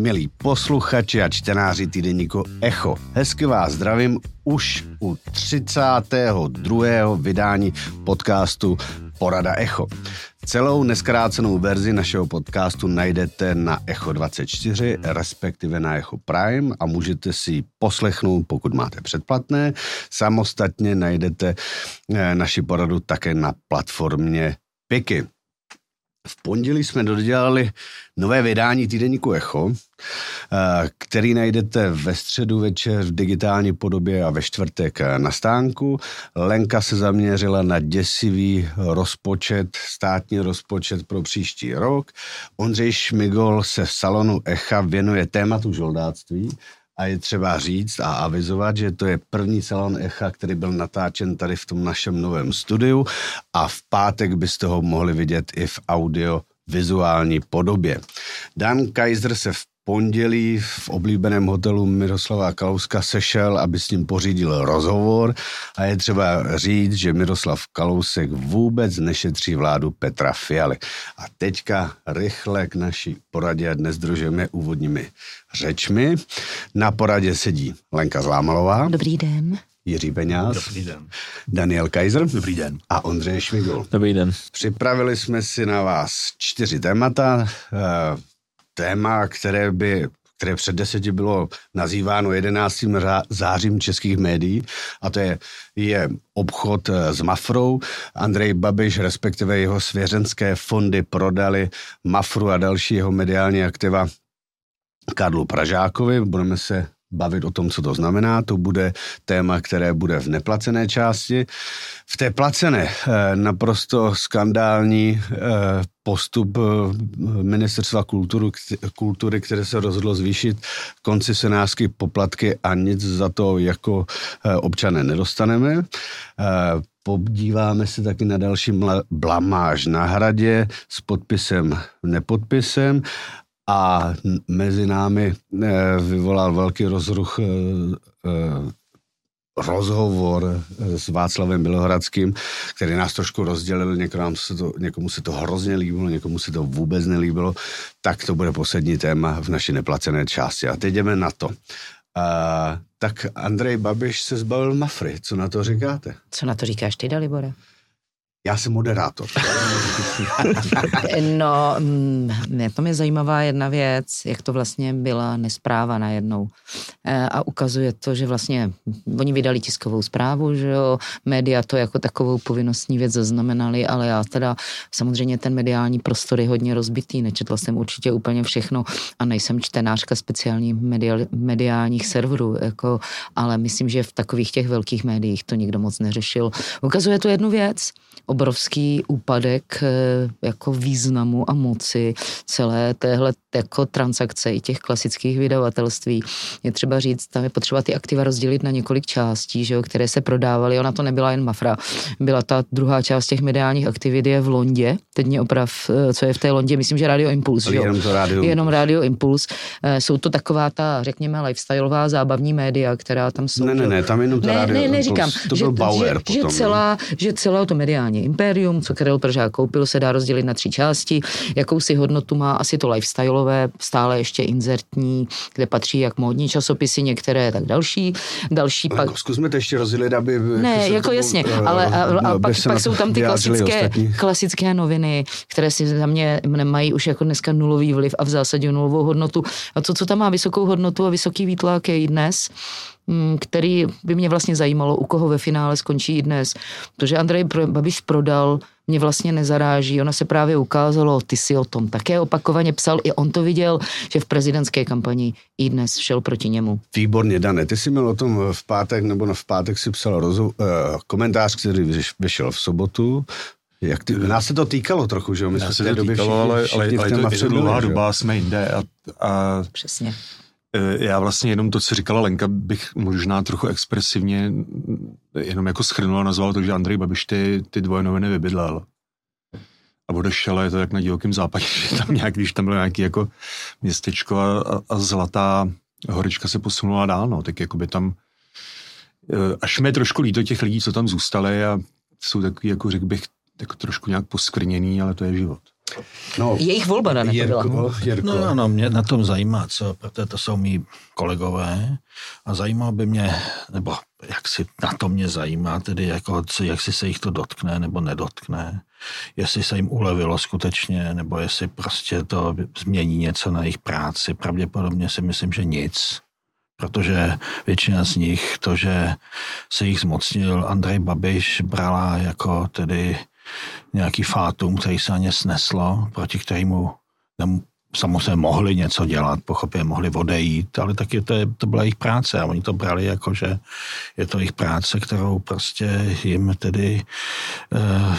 milí posluchači a čtenáři týdeníku Echo. Hezky vás zdravím už u 32. vydání podcastu Porada Echo. Celou neskrácenou verzi našeho podcastu najdete na Echo 24, respektive na Echo Prime a můžete si ji poslechnout, pokud máte předplatné. Samostatně najdete eh, naši poradu také na platformě Piky. V pondělí jsme dodělali nové vydání týdeníku Echo, eh, který najdete ve středu večer v digitální podobě a ve čtvrtek na stánku. Lenka se zaměřila na děsivý rozpočet, státní rozpočet pro příští rok. Ondřej Šmigol se v salonu Echa věnuje tématu žoldáctví a je třeba říct a avizovat, že to je první salon Echa, který byl natáčen tady v tom našem novém studiu a v pátek byste ho mohli vidět i v audio vizuální podobě. Dan Kaiser se v pondělí v oblíbeném hotelu Miroslava Kalouska sešel, aby s ním pořídil rozhovor a je třeba říct, že Miroslav Kalousek vůbec nešetří vládu Petra Fialy. A teďka rychle k naší poradě a dnes družujeme úvodními řečmi. Na poradě sedí Lenka Zlámalová. Dobrý den. Jiří Peňáz. Dobrý den. Daniel Kaiser. Dobrý den. A Ondřej Šmigul. Dobrý den. Připravili jsme si na vás čtyři témata. Téma, které by které před deseti bylo nazýváno 11. zářím českých médií, a to je, je obchod eh, s Mafrou. Andrej Babiš, respektive jeho svěřenské fondy prodali Mafru a další jeho mediální aktiva Karlu Pražákovi. Budeme se bavit o tom, co to znamená. To bude téma, které bude v neplacené části. V té placené eh, naprosto skandální eh, postup eh, ministerstva kulturu, kultury, které se rozhodlo zvýšit koncesionářské poplatky a nic za to jako občané nedostaneme. Podíváme se taky na další blamáž na hradě s podpisem nepodpisem a mezi námi eh, vyvolal velký rozruch eh, eh, rozhovor s Václavem Bělohradským, který nás trošku rozdělil, někomu se, to, někomu se to hrozně líbilo, někomu se to vůbec nelíbilo, tak to bude poslední téma v naší neplacené části. A teď jdeme na to. Uh, tak Andrej Babiš se zbavil Mafry, co na to říkáte? Co na to říkáš ty, Dalibore? Já jsem moderátor. no, mm, mě to je zajímavá jedna věc, jak to vlastně byla nespráva najednou. E, a ukazuje to, že vlastně oni vydali tiskovou zprávu, že jo, média to jako takovou povinnostní věc zaznamenali, ale já teda samozřejmě ten mediální prostor je hodně rozbitý, nečetla jsem určitě úplně všechno a nejsem čtenářka speciální medial, mediálních serverů, jako, ale myslím, že v takových těch velkých médiích to nikdo moc neřešil. Ukazuje to jednu věc, obrovský úpadek eh, jako významu a moci celé téhle jako transakce i těch klasických vydavatelství. Je třeba říct, tam je potřeba ty aktiva rozdělit na několik částí, že jo, které se prodávaly. Ona to nebyla jen Mafra. Byla ta druhá část těch mediálních aktivit je v Londě. Teď mě oprav, eh, co je v té Londě, myslím, že Radio Impuls. Že jo? Jenom to Radio Jenom Radio Impuls. Eh, jsou to taková ta, řekněme, lifestyleová zábavní média, která tam jsou. Ne, ne, ne, tam jenom to ne, Radio ne, Impuls. neříkám, To že, byl Bauer že, potom. že, celá, že celé to mediální impérium, co Karel Pržák koupil, se dá rozdělit na tři části. Jakousi hodnotu má asi to lifestyleové, stále ještě inzertní, kde patří jak módní časopisy, některé, tak další. Další pak... jako Zkusme to ještě rozdělit, aby... Ne, jako tomu, jasně, eh, ale a, a pak, pak jsou tam ty klasické, ostatní. klasické noviny, které si za mě nemají už jako dneska nulový vliv a v zásadě nulovou hodnotu. A to, co tam má vysokou hodnotu a vysoký výtlak je i dnes, který by mě vlastně zajímalo, u koho ve finále skončí i dnes. Protože Andrej Babiš prodal mě vlastně nezaráží. Ona se právě ukázalo, ty si o tom také opakovaně psal, i on to viděl, že v prezidentské kampani i dnes šel proti němu. Výborně, Dane, ty jsi měl o tom v pátek, nebo no v pátek si psal rozho- uh, komentář, který vyš- vyšel v sobotu. Jak ty, nás se to týkalo trochu, že jo? My jsme se to době týkalo, všichni, ale, všichni ale, ale té to, je dlouhá doba, jsme jinde a, a Přesně. E, já vlastně jenom to, co říkala Lenka, bych možná trochu expresivně jenom jako schrnul a nazval to, že Andrej Babiš ty, ty dvoje noviny vybydlel. A odešel, je to jak na divokém západě, že tam nějak, když tam bylo nějaký jako městečko a, a, zlatá horička se posunula dál, no, tak jako by tam e, až mi trošku líto těch lidí, co tam zůstali a jsou takový, jako řekl bych, jako trošku nějak poskvrněný, ale to je život. No, Jejich volba na Jirko, byla. Jirko. No ano, mě na tom zajímá, co, protože to jsou mý kolegové a zajímalo by mě, nebo jak si na to mě zajímá, tedy jako, co, jak si se jich to dotkne nebo nedotkne, jestli se jim ulevilo skutečně, nebo jestli prostě to změní něco na jejich práci. Pravděpodobně si myslím, že nic protože většina z nich to, že se jich zmocnil Andrej Babiš, brala jako tedy nějaký fátum, který se na ně sneslo, proti kterému samozřejmě mohli něco dělat, pochopě mohli odejít, ale taky to, je, to byla jejich práce a oni to brali jako, že je to jejich práce, kterou prostě jim tedy uh,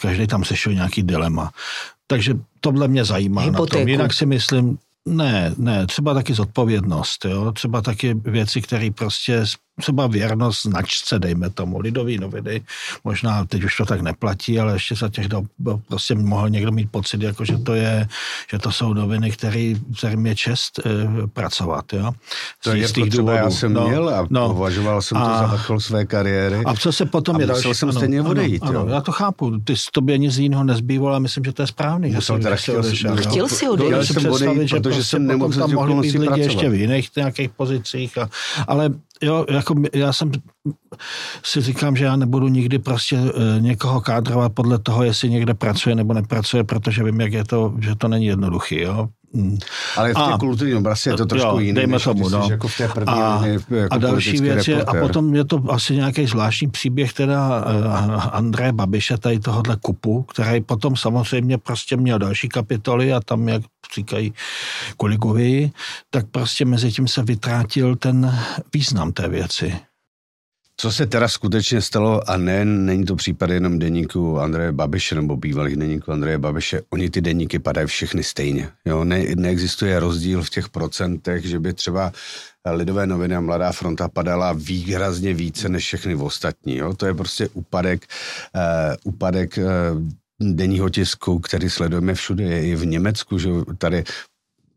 každý tam sešel nějaký dilema. Takže tohle mě zajímá Hypotéku. na tom. Jinak si myslím, ne, ne, třeba taky zodpovědnost, jo? třeba taky věci, které prostě třeba věrnost značce, dejme tomu, lidový noviny, možná teď už to tak neplatí, ale ještě za těch dob prostě mohl někdo mít pocit, jako že to je, že to jsou noviny, který, kterým je čest e, pracovat, jo. To je těch důvodů. já jsem no, měl a no, považoval jsem a, to za vrchol své kariéry. A co se potom a je další? jsem ano, stejně ano, odejít, ano, jo. já to chápu, ty z tobě nic jiného nezbývalo a myslím, že to je správný. Musel teda chtěl, odešel, chtěl si odejít. Chtěl jsem odejít, protože prostě jsem nemohl tam mohli být lidi ještě v jiných nějakých pozicích, a, ale jo, jako já jsem si říkám, že já nebudu nikdy prostě e, někoho kádrovat podle toho, jestli někde pracuje nebo nepracuje, protože vím, jak je to, že to není jednoduchý, jo. Mm. Ale v té a, kulturní oblasti je to trošku jo, jiné, dejme tomu, no. jako v té první a, linie, jako a další věc je, a potom je to asi nějaký zvláštní příběh teda uh, Andreje Babiše, tady tohohle kupu, který potom samozřejmě prostě měl další kapitoly a tam, jak říkají kolegovi, tak prostě mezi tím se vytrátil ten význam té věci. Co se teda skutečně stalo, a ne, není to případ jenom deníku Andreje Babiše nebo bývalých deníků Andreje Babiše, oni ty deníky padají všechny stejně. Jo? Ne, neexistuje rozdíl v těch procentech, že by třeba Lidové noviny a Mladá fronta padala výrazně více než všechny ostatní. Jo? To je prostě úpadek, uh, úpadek uh, denního tisku, který sledujeme všude, je i v Německu, že tady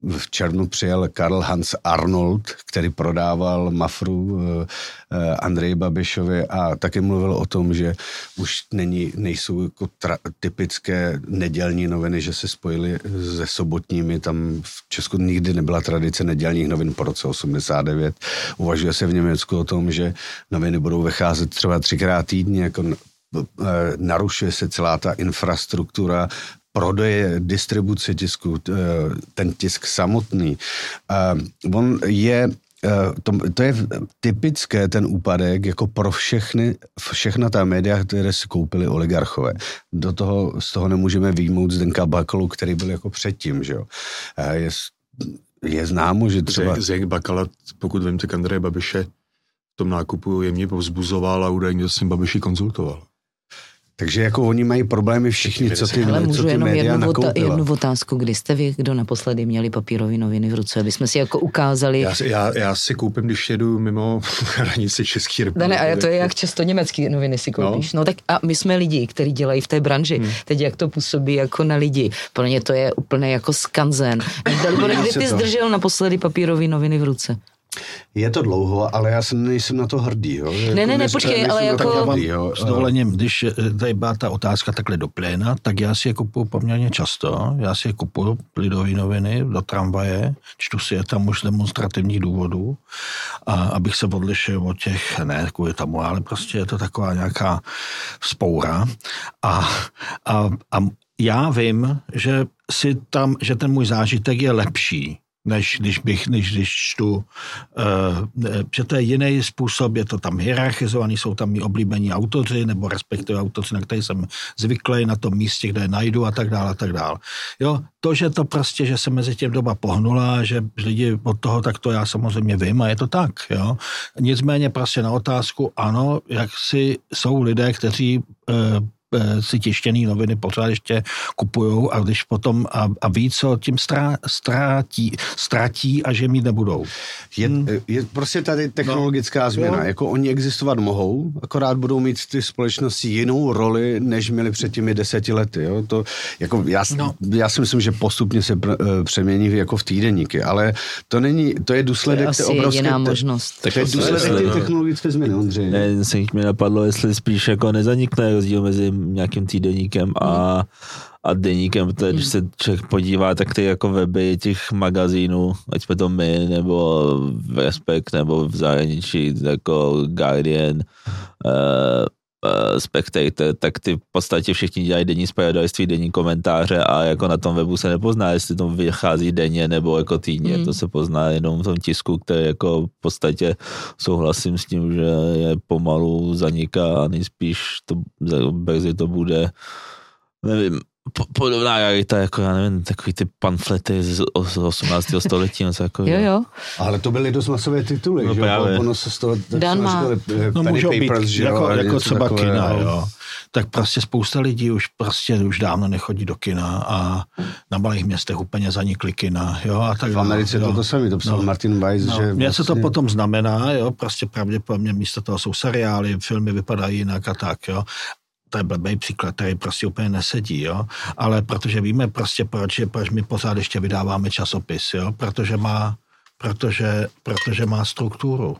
v červnu přijel Karl Hans Arnold, který prodával Mafru eh, eh, Andreji Babišovi a taky mluvil o tom, že už není, nejsou jako tra, typické nedělní noviny, že se spojily se sobotními. Tam v Česku nikdy nebyla tradice nedělních novin po roce 89. Uvažuje se v Německu o tom, že noviny budou vycházet třeba třikrát týdně, jako eh, narušuje se celá ta infrastruktura prodeje, distribuce tisku, ten tisk samotný. On je to, to je typické, ten úpadek, jako pro všechny, všechna ta média, které si koupili oligarchové. Do toho, z toho nemůžeme výjmout Zdenka Bakalu, který byl jako předtím, že jo. Je, je známo, že třeba... Zdenk Bakala, pokud vím, tak Andreje Babiše v tom nákupu jemně povzbuzoval a údajně s ním Babiši konzultoval. Takže jako oni mají problémy všichni, co ty, Ale co ty jenom média jednu, vota, jednu otázku, kdy jste vy, kdo naposledy měli papírové noviny v ruce, aby jsme si jako ukázali. Já, já, já si koupím, když jedu mimo hranice České republiky. Ne, ne, a to je jak často německé noviny si koupíš. No. no tak a my jsme lidi, kteří dělají v té branži. Hmm. Teď jak to působí jako na lidi. Pro ně to je úplně jako skanzen. Kdy ty zdržel naposledy papírové noviny v ruce? Je to dlouho, ale já jsem nejsem na to hrdý. Jo. Ne, ne, ne, ne, počkej, ale jako... Hrdý, jo. S dovolením, když tady byla ta otázka takhle do pléna, tak já si je kupuju poměrně často. Já si je kupuju lidové noviny do tramvaje, čtu si je tam už demonstrativních důvodů, a abych se odlišil od těch, ne kvůli tomu, ale prostě je to taková nějaká spoura. A, a, a já vím, že si tam, že ten můj zážitek je lepší, než když bych, než když čtu, uh, že to je jiný způsob, je to tam hierarchizovaný, jsou tam i oblíbení autoři, nebo respektive autoři, na který jsem zvyklý na tom místě, kde je najdu a tak dále a tak dále. Jo, to, že to prostě, že se mezi tím doba pohnula, že lidi od toho, tak to já samozřejmě vím a je to tak, jo. Nicméně prostě na otázku, ano, jak si jsou lidé, kteří Eh, si tištěný noviny pořád ještě kupujou a když potom a, a ví, co tím strá, ztrátí, ztratí a že mít nebudou. Je, hmm. je prostě tady technologická no. změna. Jo. Jako oni existovat mohou, akorát budou mít ty společnosti jinou roli, než měli před těmi deseti lety. Jo? To, jako já, no. já si myslím, že postupně se pr, uh, přemění jako v týdeníky, ale to není, to je důsledek to je asi obrovské, jediná možnost. Tak to je důsledek té technologické změny, Ondřej. Ne, se mi napadlo, jestli spíš jako nezanikne rozdíl mezi nějakým týdeníkem a, a deníkem, protože když se člověk podívá, tak ty jako weby těch magazínů, ať jsme to my, nebo Respekt, nebo v zahraničí, jako Guardian, uh, Spectator, tak ty v podstatě všichni dělají denní zpravodajství, denní komentáře a jako na tom webu se nepozná, jestli to vychází denně nebo jako týdně, mm. to se pozná jenom v tom tisku, který jako v podstatě souhlasím s tím, že je pomalu zaniká a nejspíš to brzy to bude nevím, podobná realita, jako já nevím, takový ty pamflety z, z 18. století, něco jako. Jo, jo. Ale to byly dost masové tituly, No že právě. jo? Ono se z toho, Dan má- No můžou být, Papers, že jo, jako, a jako třeba takového. kina, jo. Tak prostě spousta lidí už prostě už dávno nechodí do kina a na malých městech úplně zanikly kina, jo. A tak V Americe jo. to to samé, to psal No. Martin Weiss, No, že něco to vlastně- potom znamená, jo, prostě pravděpodobně místo toho jsou seriály, filmy vypadají jinak a tak, jo. To je blbý příklad, který prostě úplně nesedí, jo. Ale protože víme prostě, proč, je, proč my pořád ještě vydáváme časopis, jo. Protože má, protože, protože má strukturu.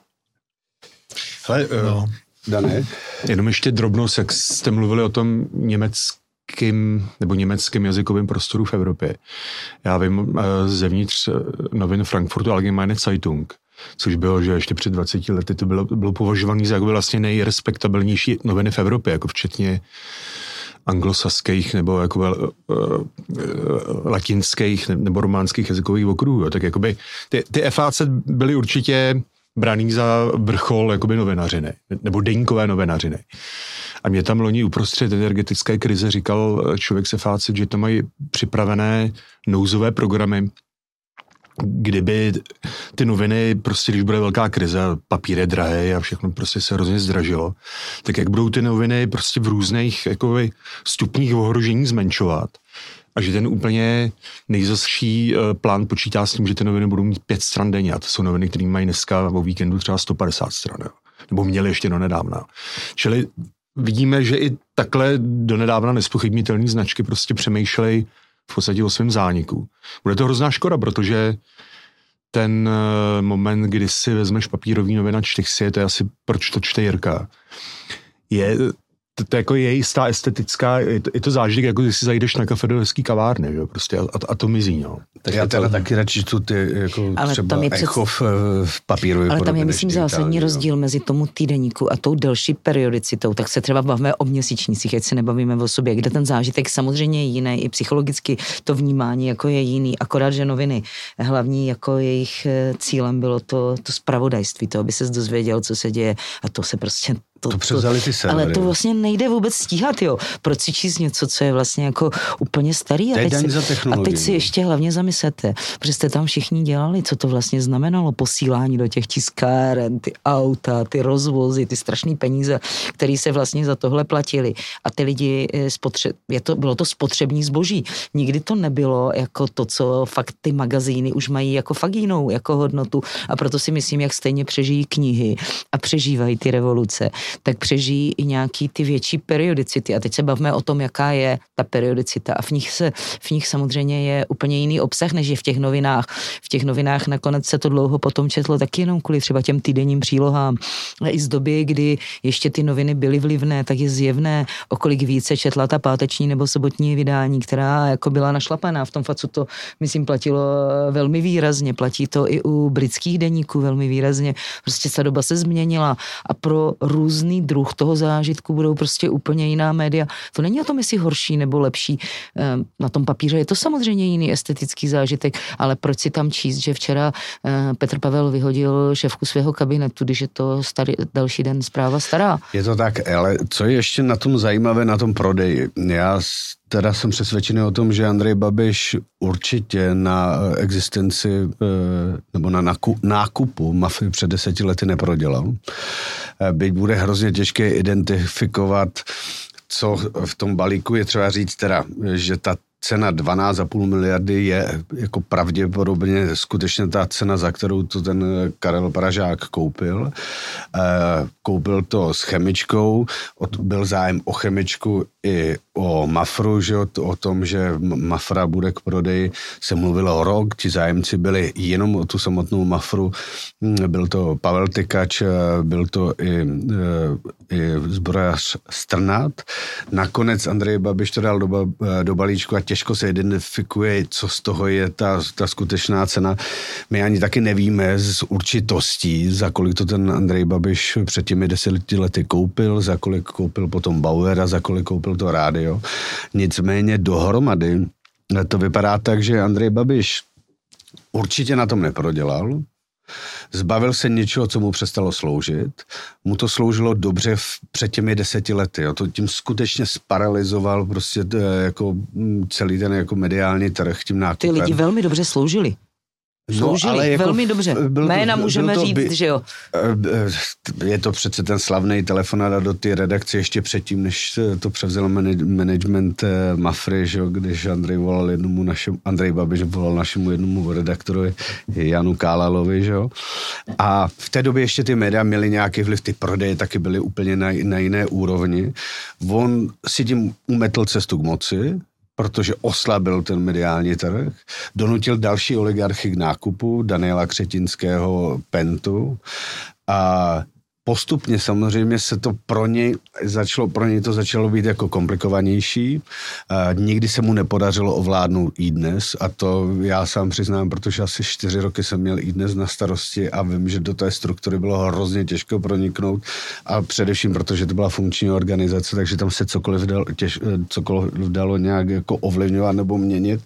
Hele, eh, No. Dané, Jenom ještě drobnost, jak jste mluvili o tom německým nebo německém jazykovém prostoru v Evropě. Já vím eh, zevnitř eh, novin Frankfurtu Allgemeine Zeitung, což bylo, že ještě před 20 lety to bylo, bylo považované za jako vlastně nejrespektabilnější noviny v Evropě, jako včetně anglosaských nebo jako uh, uh, latinských nebo románských jazykových okruhů. Tak jakoby ty, ty FAC byly určitě braný za vrchol jakoby novinařiny, nebo deníkové novinařiny. A mě tam loni uprostřed energetické krize říkal člověk se FAC, že tam mají připravené nouzové programy, kdyby ty noviny, prostě když bude velká krize, papír je a všechno prostě se hrozně zdražilo, tak jak budou ty noviny prostě v různých jakoby, stupních ohrožení zmenšovat a že ten úplně nejzasší eh, plán počítá s tím, že ty noviny budou mít pět stran denně a to jsou noviny, které mají dneska o víkendu třeba 150 stran, jo. nebo měly ještě do nedávna. Čili vidíme, že i takhle donedávna nespochybnitelné značky prostě přemýšlej v podstatě o svém zániku. Bude to hrozná škoda, protože ten eh, moment, kdy si vezmeš papírový novina, čteš si je, to je asi proč to čte Jirka. Je, to, to jako je jistá estetická, je to, je to zážitek, jako když si zajdeš na kafe do hezký kavárny, že? jo, prostě a, a, to mizí, no. tak já to- teda taky radši čtu ty, jako Ale třeba tam je před- echo v, v papírově Ale tam je, myslím, zásadní jo. rozdíl mezi tomu týdeníku a tou delší periodicitou. Tak se třeba bavíme o měsíčnicích, ať se nebavíme o sobě, kde ten zážitek samozřejmě je jiný, i psychologicky to vnímání jako je jiný, akorát, že noviny hlavní jako jejich eh, cílem bylo to, to spravodajství, to, aby se dozvěděl, co se děje a to se prostě To převzali ty servery. Ale to vlastně nejde vůbec stíhat, jo. Proč si číst něco, co je vlastně jako úplně starý? A To teď, si, za a teď si no. ještě hlavně zamyslete, protože jste tam všichni dělali, co to vlastně znamenalo, posílání do těch tiskáren, ty auta, ty rozvozy, ty strašné peníze, které se vlastně za tohle platili. A ty lidi, eh, spotře- je to, bylo to spotřební zboží. Nikdy to nebylo jako to, co fakt ty magazíny už mají jako fakt jinou jako hodnotu. A proto si myslím, jak stejně přežijí knihy a přežívají ty revoluce, tak přežijí i nějaký ty větší periodicity. A teď se bavíme o tom, jaká je ta periodicita. A v nich, se, v nich samozřejmě je úplně jiný obsah, než je v těch novinách. V těch novinách nakonec se to dlouho potom četlo taky jenom kvůli třeba těm týdenním přílohám. A i z doby, kdy ještě ty noviny byly vlivné, tak je zjevné, o kolik více četla ta páteční nebo sobotní vydání, která jako byla našlapaná. V tom facu to, myslím, platilo velmi výrazně. Platí to i u britských deníků velmi výrazně. Prostě ta doba se změnila a pro různý druh toho zážitku budou prostě úplně jiná média. To není o tom, jestli horší nebo lepší. Ehm, Na tom papíře je to samozřejmě jiný estetický zážitek, ale proč si tam číst, že včera eh, Petr Pavel vyhodil šéfku svého kabinetu, když je to starý, další den zpráva stará. Je to tak, ale co je ještě na tom zajímavé, na tom prodeji? Já teda jsem přesvědčený o tom, že Andrej Babiš určitě na eh, existenci eh, nebo na nákupu mafie před deseti lety neprodělal. Eh, Byť bude hrozně těžké identifikovat co v tom balíku je třeba říct teda, že ta cena 12,5 miliardy je jako pravděpodobně skutečně ta cena, za kterou to ten Karel Pražák koupil. Eh, koupil to s chemičkou, byl zájem o chemičku i o Mafru, že o tom, že Mafra bude k prodeji, se mluvilo rok, ti zájemci byli jenom o tu samotnou Mafru, hm, byl to Pavel Tykač, eh, byl to i, eh, i zbrojař Strnat. Nakonec Andrej Babiš to dal do, do balíčku a těžko se identifikuje, co z toho je ta, ta skutečná cena. My ani taky nevíme z určitostí, za kolik to ten Andrej Babiš před těmi deseti lety koupil, za kolik koupil potom Bauer a za kolik koupil to rádio. Nicméně dohromady to vypadá tak, že Andrej Babiš určitě na tom neprodělal, Zbavil se něčeho, co mu přestalo sloužit. Mu to sloužilo dobře v, před těmi deseti lety. Jo. To tím skutečně sparalizoval prostě eh, jako mm, celý ten jako mediální trh tím nákupem. Ty lidi velmi dobře sloužili. Sloužili no, ale jako velmi dobře. Byl to, Jména můžeme to, říct, by, že jo. Eh, je to přece ten slavný telefonát do ty redakce ještě předtím, než to převzal management eh, Mafry, že jo, když Andrej volal jednomu našemu, Andrej Babiš volal našemu jednomu redaktorovi Janu Kálalovi, že jo. A v té době ještě ty média měly nějaký vliv, ty prodeje taky byly úplně na, na jiné úrovni. On si tím umetl cestu k moci, protože oslabil ten mediální trh, donutil další oligarchy k nákupu Daniela Křetinského Pentu a postupně samozřejmě se to pro něj začalo, pro něj to začalo být jako komplikovanější. A nikdy se mu nepodařilo ovládnout i dnes a to já sám přiznám, protože asi čtyři roky jsem měl i dnes na starosti a vím, že do té struktury bylo hrozně těžko proniknout a především protože to byla funkční organizace, takže tam se cokoliv dalo, těž, cokoliv dalo nějak jako ovlivňovat nebo měnit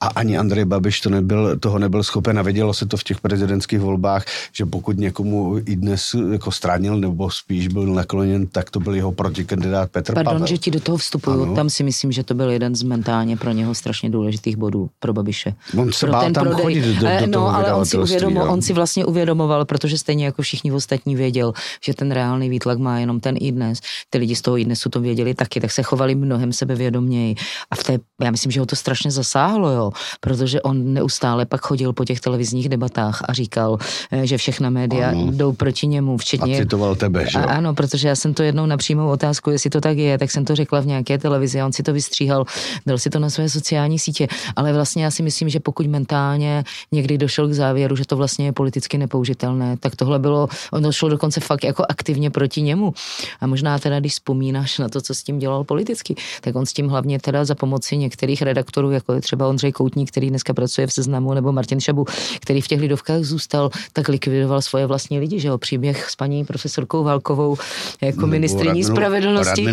a ani Andrej Babiš to nebyl, toho nebyl schopen a vědělo se to v těch prezidentských volbách, že pokud někomu i dnes jako strání bránil nebo spíš byl nakloněn, tak to byl jeho protikandidát Petr Pardon, Pavel. že ti do toho vstupuju. Ano. Tam si myslím, že to byl jeden z mentálně pro něho strašně důležitých bodů pro Babiše. On se pro bál ten tam prodej. chodit do, do eh, No, ale on si, uvědomo, on si vlastně uvědomoval, protože stejně jako všichni ostatní věděl, že ten reálný výtlak má jenom ten i dnes. Ty lidi z toho i dnesu to věděli taky, tak se chovali mnohem sebevědoměji. A v té, já myslím, že ho to strašně zasáhlo, jo, protože on neustále pak chodil po těch televizních debatách a říkal, eh, že všechna média ano. jdou proti němu, včetně citoval tebe, že jo? Ano, protože já jsem to jednou na přímou otázku, jestli to tak je, tak jsem to řekla v nějaké televizi a on si to vystříhal, dal si to na své sociální sítě, ale vlastně já si myslím, že pokud mentálně někdy došel k závěru, že to vlastně je politicky nepoužitelné, tak tohle bylo, on došlo dokonce fakt jako aktivně proti němu. A možná teda, když vzpomínáš na to, co s tím dělal politicky, tak on s tím hlavně teda za pomoci některých redaktorů, jako je třeba Ondřej Koutník, který dneska pracuje v seznamu, nebo Martin Šabu, který v těch lidovkách zůstal, tak likvidoval svoje vlastní lidi, že jo, příběh s paní profesorkou Válkovou jako ministriní spravedlnosti.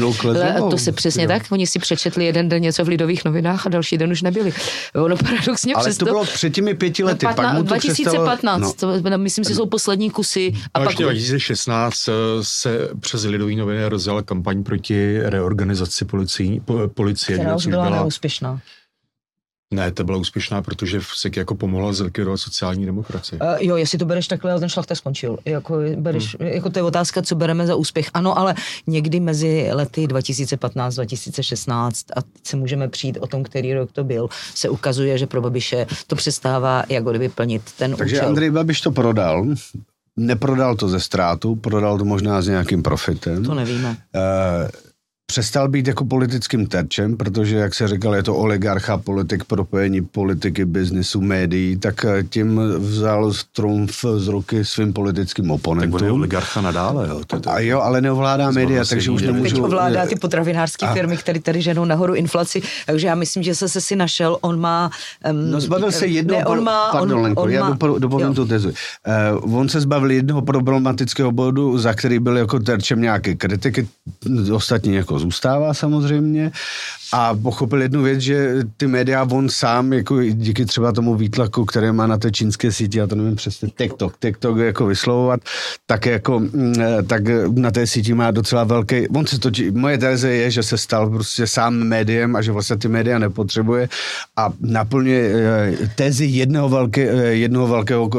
To se přesně jo. tak, oni si přečetli jeden den něco v lidových novinách a další den už nebyli. Ono paradoxně Ale přesto, to bylo před těmi pěti lety. Patna, pak mu to 2015, přestalo... to, myslím si, jsou poslední kusy. A, a pak... 2016 eh, se přes lidový noviny rozjela kampaň proti reorganizaci policie, policie která už byla, byla neúspěšná. Ne, to byla úspěšná, protože se jako pomohla zlikvidovat sociální demokracii. Uh, jo, jestli to bereš takhle, ten šlach skončil. Jako, bereš, hmm. jako to je otázka, co bereme za úspěch. Ano, ale někdy mezi lety 2015-2016 a se můžeme přijít o tom, který rok to byl, se ukazuje, že pro Babiše to přestává jako kdyby plnit ten Takže účel. Andrej Babiš to prodal, neprodal to ze ztrátu, prodal to možná s nějakým profitem. To nevíme. Uh, přestal být jako politickým terčem, protože, jak se říkal, je to oligarcha, politik, propojení politiky, biznisu, médií, tak eh, tím vzal trumf z ruky svým politickým oponentům. Tak je oligarcha nadále, jo. To, to, a jo, ale neovládá média, takže už nemůžu... Teď ovládá ty potravinářské firmy, které tady ženou nahoru inflaci, takže já myslím, že se se si našel, on má... Um, no zbavil se jednoho... Ne, on má, pardon, on, Lenko, on já má, dopovím tu tezu. Uh, on se zbavil jednoho problematického bodu, za který byl jako terčem nějaké kritiky, ostatní jako zůstává samozřejmě a pochopil jednu věc, že ty média on sám, jako díky třeba tomu výtlaku, které má na té čínské síti, já to nevím přesně, TikTok, TikTok jako vyslovovat, tak jako, mm, tak na té síti má docela velký, on se točí, moje teze je, že se stal prostě sám médiem a že vlastně ty média nepotřebuje a naplňuje eh, tezi jednoho, velké, eh, jednoho velkého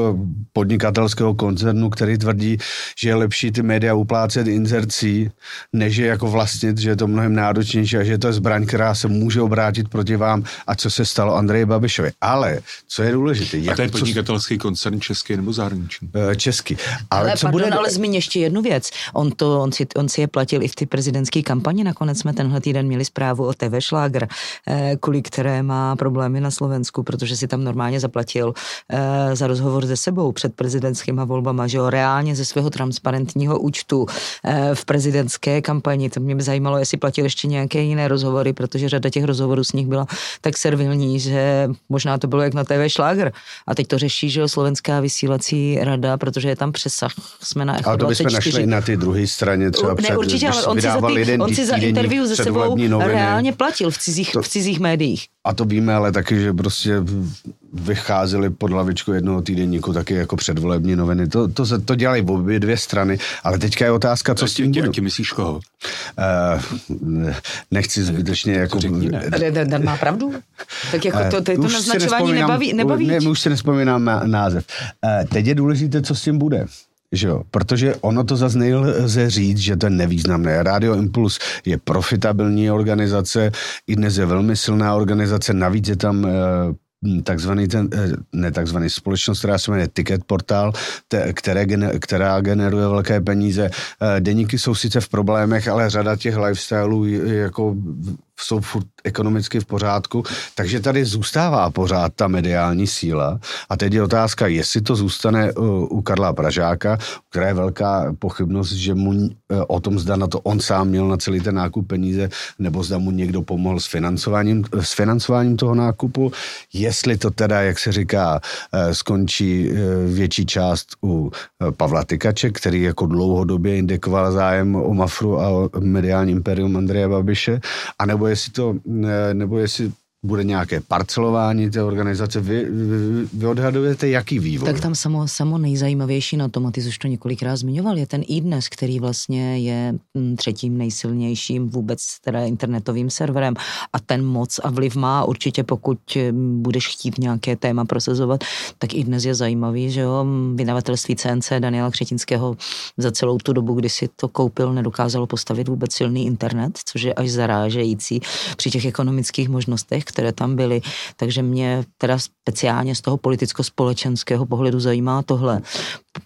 podnikatelského koncernu, který tvrdí, že je lepší ty média uplácet inzercí, než je jako vlastnit, že je to mnohem náročnější a že to je zbraň, která která se může obrátit proti vám a co se stalo Andreji Babišovi. Ale co je důležité? A to je podnikatelský koncern český nebo zahraniční? Eh, český. Ale, Ale, co pardon, bude... ale zmíň ještě jednu věc. On, to, on, si, on si je platil i v ty prezidentské kampani. Nakonec jsme tenhle týden měli zprávu o TV Šláger, eh, kvůli které má problémy na Slovensku, protože si tam normálně zaplatil eh, za rozhovor se sebou před prezidentskýma volbama, že jo, reálně ze svého transparentního účtu eh, v prezidentské kampani. To mě by zajímalo, jestli platil ještě nějaké jiné rozhovory, protože řada těch rozhovorů s nich byla tak servilní, že možná to bylo jak na TV Šláger. A teď to řeší, že jo, slovenská vysílací rada, protože je tam přesah. Jsme na Echo Ale to bychom 24. našli i na té druhé straně třeba ne, před, určitě, ale on si za, ty, on si za interview se sebou reálně platil v cizích, To- v cizích médiích. A to víme, ale taky, že prostě vycházely pod lavičku jednoho týdenníku taky jako předvolební noviny. To, to, se, to dělají obě dvě strany, ale teďka je otázka, co s tím bude. Ti myslíš koho? Uh, nechci zbytečně jako... Dan, má pravdu? Tak jako to, to, to si naznačování nebaví, nebaví Ne, tě? už si nespomínám název. Uh, teď je důležité, co s tím bude. Že jo? Protože ono to zase nelze říct, že to je nevýznamné. Radio Impuls je profitabilní organizace, i dnes je velmi silná organizace, navíc je tam eh, takzvaný ten, eh, ne takzvaný společnost, která se jmenuje Ticket Portal, te, které, která generuje velké peníze. Eh, Deníky jsou sice v problémech, ale řada těch lifestyleů jako jsou furt ekonomicky v pořádku, takže tady zůstává pořád ta mediální síla. A teď je otázka, jestli to zůstane u, u Karla Pražáka, která je velká pochybnost, že mu eh, o tom zda na to on sám měl na celý ten nákup peníze, nebo zda mu někdo pomohl s financováním, s financováním toho nákupu, jestli to teda, jak se říká, eh, skončí eh, větší část u eh, Pavla Tykače, který jako dlouhodobě indikoval zájem o Mafru a o mediální imperium Andreje Babiše, anebo jestli to, nebo jestli bude nějaké parcelování té organizace. Vy, vy, vy odhadujete, jaký vývoj? Tak tam samo, samo nejzajímavější na tom, a ty jsi už to několikrát zmiňoval, je ten iDnes, který vlastně je mm, třetím nejsilnějším vůbec teda internetovým serverem a ten moc a vliv má určitě, pokud mm, budeš chtít nějaké téma prosazovat, tak i dnes je zajímavý, že jo, vydavatelství CNC Daniela Křetinského za celou tu dobu, kdy si to koupil, nedokázalo postavit vůbec silný internet, což je až zarážející při těch ekonomických možnostech, které tam byly. Takže mě teda speciálně z toho politicko-společenského pohledu zajímá tohle.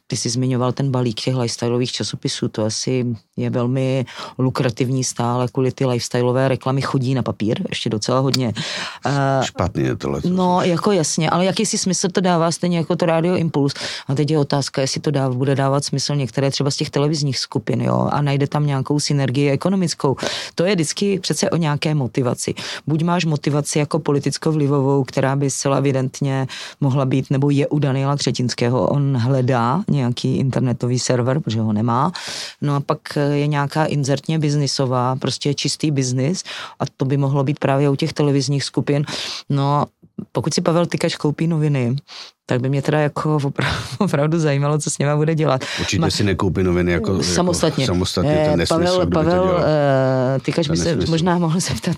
Ty jsi zmiňoval ten balík těch lifestyleových časopisů, to asi je velmi lukrativní stále, kvůli ty lifestyleové reklamy chodí na papír, ještě docela hodně. Uh, Špatný je tohle. No, jako jasně, ale jaký si smysl to dává stejně jako to Radio Impuls. A teď je otázka, jestli to dá, bude dávat smysl některé třeba z těch televizních skupin, jo, a najde tam nějakou synergii ekonomickou. To je vždycky přece o nějaké motivaci. Buď máš motivaci jako politicko-vlivovou, která by zcela evidentně mohla být, nebo je u Daniela Třetinského, on hledá nějaký internetový server, protože ho nemá. No a pak je nějaká inzertně biznisová, prostě čistý biznis a to by mohlo být právě u těch televizních skupin. No pokud si Pavel Tykač koupí noviny, tak by mě teda jako opravdu, opravdu zajímalo, co s něma bude dělat. Určitě Ma, si nekoupí noviny jako, samostatně. Jako samostatně to je nesmysl, Pavel, Pavel eh, Tykač by se nesmysl. možná mohl zeptat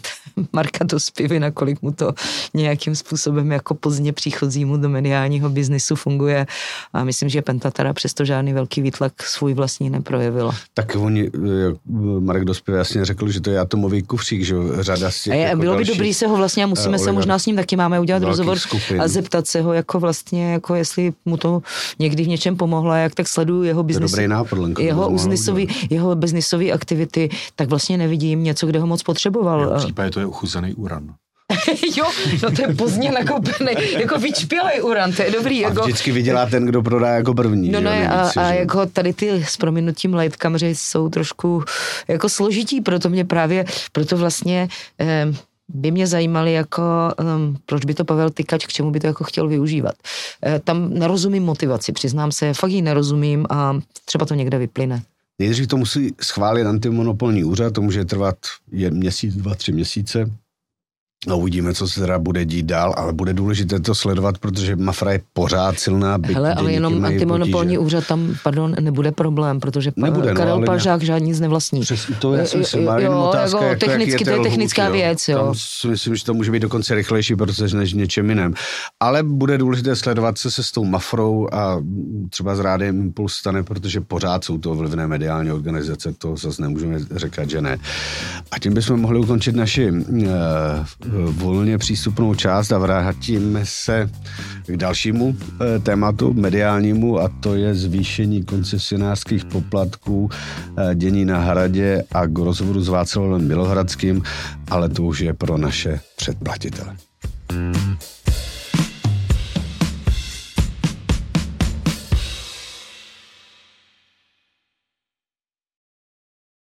Marka do spivy, nakolik mu to nějakým způsobem jako pozdě příchozímu do mediálního biznisu funguje. A myslím, že Penta teda přesto žádný velký výtlak svůj vlastní neprojevila. Tak oni, jak Marek Dospěv jasně řekl, že to je atomový kufřík, že řada z těch A je, jako bylo by dobrý se ho vlastně, a musíme eh, se možná s ním taky máme udělat rozhovor skupin. a zeptat se ho jako vlastně, jako jestli mu to někdy v něčem pomohlo, jak tak sleduju jeho biznis. dobrý nápad, Lenko, to bys jeho, biznisový, jeho biznisový aktivity, tak vlastně nevidím něco, kde ho moc V potřeboval. jeho případě to je uchuzený uran. jo, no to je pozdě nakoupený, jako vyčpělej uran, to je dobrý. A Jako, vždycky vydělá ten, kdo prodá jako první. No ne, jo, a, nejvíc, a že jako tady ty s prominutím light kamery jsou trošku jako složití, proto mě právě, proto vlastně eh, by mě zajímaly jako, um, proč by to Pavel Tykač, k čemu by to jako chtěl využívat. Eh, tam nerozumím motivaci, přiznám se, fakt ji nerozumím a třeba to někde vyplyne. Nejdřív to musí schválit antimonopolní úřad, to může trvat je měsíc, dva, tři měsíce. A uvidíme, co se teda bude dít dál, ale bude důležité to sledovat, protože Mafra je pořád silná. Byť Hele, ale jenom antimonopolní úřad tam, pardon, nebude problém, protože nebude, no, Karel no, Palžák žádný nic nevlastní. Přes, to já si myslím, ale jo, otázka, jako, jak, technicky, jak je to je technická lhůt, věc. Jo. Tam si myslím, že to může být dokonce rychlejší proces než něčem jiném. Ale bude důležité sledovat, co se s tou Mafrou a třeba s Rádiem Impuls stane, protože pořád jsou to vlivné mediální organizace, to zase nemůžeme říkat, že ne. A tím bychom mohli ukončit naši uh, volně přístupnou část a vrátíme se k dalšímu eh, tématu mediálnímu a to je zvýšení koncesionářských poplatků, eh, dění na hradě a k rozhovoru s Václavem Milohradským, ale to už je pro naše předplatitele.